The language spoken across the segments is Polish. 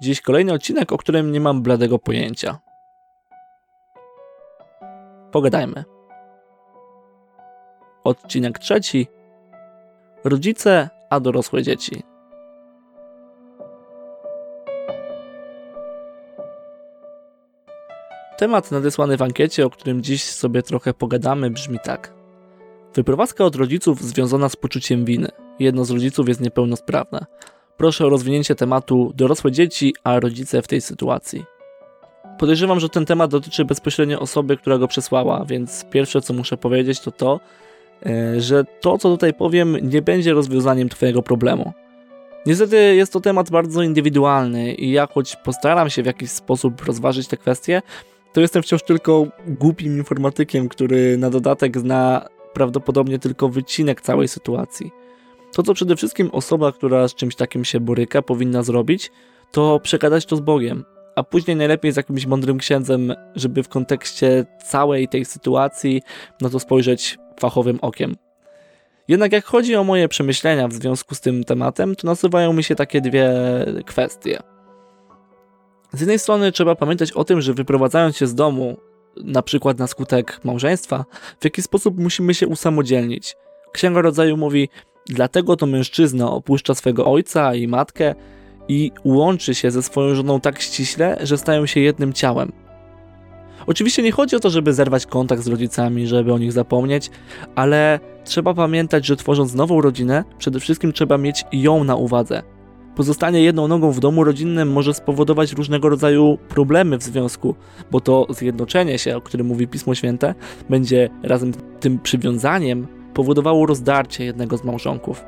Dziś kolejny odcinek, o którym nie mam bladego pojęcia. Pogadajmy. Odcinek trzeci. Rodzice, a dorosłe dzieci. Temat nadesłany w ankiecie, o którym dziś sobie trochę pogadamy, brzmi tak. Wyprowadzka od rodziców związana z poczuciem winy. Jedno z rodziców jest niepełnosprawne. Proszę o rozwinięcie tematu dorosłe dzieci, a rodzice w tej sytuacji. Podejrzewam, że ten temat dotyczy bezpośrednio osoby, która go przesłała, więc pierwsze co muszę powiedzieć to to, e, że to co tutaj powiem nie będzie rozwiązaniem Twojego problemu. Niestety jest to temat bardzo indywidualny i ja choć postaram się w jakiś sposób rozważyć te kwestie, to jestem wciąż tylko głupim informatykiem, który na dodatek zna prawdopodobnie tylko wycinek całej sytuacji. To, co przede wszystkim osoba, która z czymś takim się boryka, powinna zrobić, to przegadać to z Bogiem, a później najlepiej z jakimś mądrym księdzem, żeby w kontekście całej tej sytuacji na to spojrzeć fachowym okiem. Jednak jak chodzi o moje przemyślenia w związku z tym tematem, to nasuwają mi się takie dwie kwestie. Z jednej strony trzeba pamiętać o tym, że wyprowadzając się z domu, na przykład na skutek małżeństwa, w jaki sposób musimy się usamodzielnić. Księga Rodzaju mówi, dlatego to mężczyzna opuszcza swego ojca i matkę i łączy się ze swoją żoną tak ściśle, że stają się jednym ciałem. Oczywiście nie chodzi o to, żeby zerwać kontakt z rodzicami, żeby o nich zapomnieć, ale trzeba pamiętać, że tworząc nową rodzinę, przede wszystkim trzeba mieć ją na uwadze. Pozostanie jedną nogą w domu rodzinnym może spowodować różnego rodzaju problemy w związku, bo to zjednoczenie się, o którym mówi Pismo Święte, będzie razem tym przywiązaniem powodowało rozdarcie jednego z małżonków.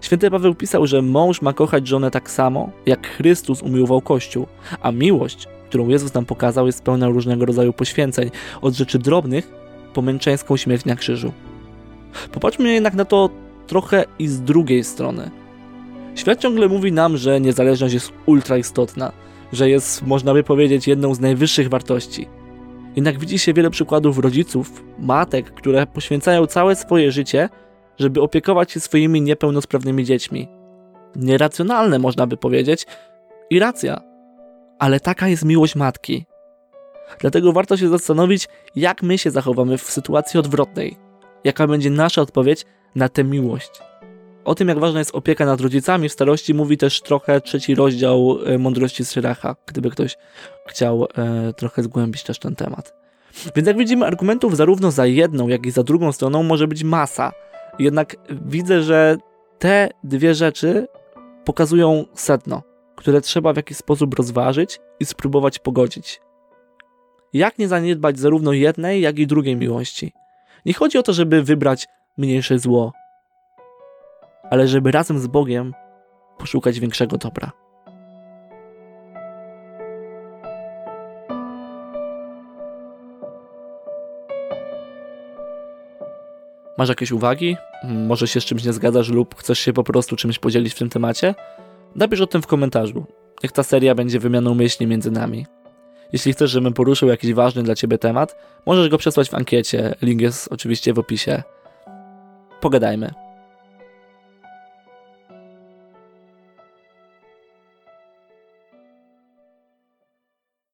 Święty Paweł pisał, że mąż ma kochać żonę tak samo, jak Chrystus umiłował Kościół, a miłość, którą Jezus nam pokazał, jest pełna różnego rodzaju poświęceń, od rzeczy drobnych po męczeńską śmierć na krzyżu. Popatrzmy jednak na to trochę i z drugiej strony. Świat ciągle mówi nam, że niezależność jest ultra istotna, że jest, można by powiedzieć, jedną z najwyższych wartości. Jednak widzi się wiele przykładów rodziców, matek, które poświęcają całe swoje życie, żeby opiekować się swoimi niepełnosprawnymi dziećmi. Nieracjonalne, można by powiedzieć, i racja. Ale taka jest miłość matki. Dlatego warto się zastanowić, jak my się zachowamy w sytuacji odwrotnej. Jaka będzie nasza odpowiedź na tę miłość. O tym, jak ważna jest opieka nad rodzicami w starości, mówi też trochę trzeci rozdział e, Mądrości Syracha, gdyby ktoś chciał e, trochę zgłębić też ten temat. Więc jak widzimy, argumentów zarówno za jedną, jak i za drugą stroną może być masa. Jednak widzę, że te dwie rzeczy pokazują sedno, które trzeba w jakiś sposób rozważyć i spróbować pogodzić. Jak nie zaniedbać zarówno jednej, jak i drugiej miłości? Nie chodzi o to, żeby wybrać mniejsze zło, ale żeby razem z Bogiem poszukać większego dobra. Masz jakieś uwagi? Może się z czymś nie zgadzasz lub chcesz się po prostu czymś podzielić w tym temacie? Napisz o tym w komentarzu. Niech ta seria będzie wymianą myśli między nami. Jeśli chcesz, żebym poruszył jakiś ważny dla Ciebie temat, możesz go przesłać w ankiecie. Link jest oczywiście w opisie. Pogadajmy.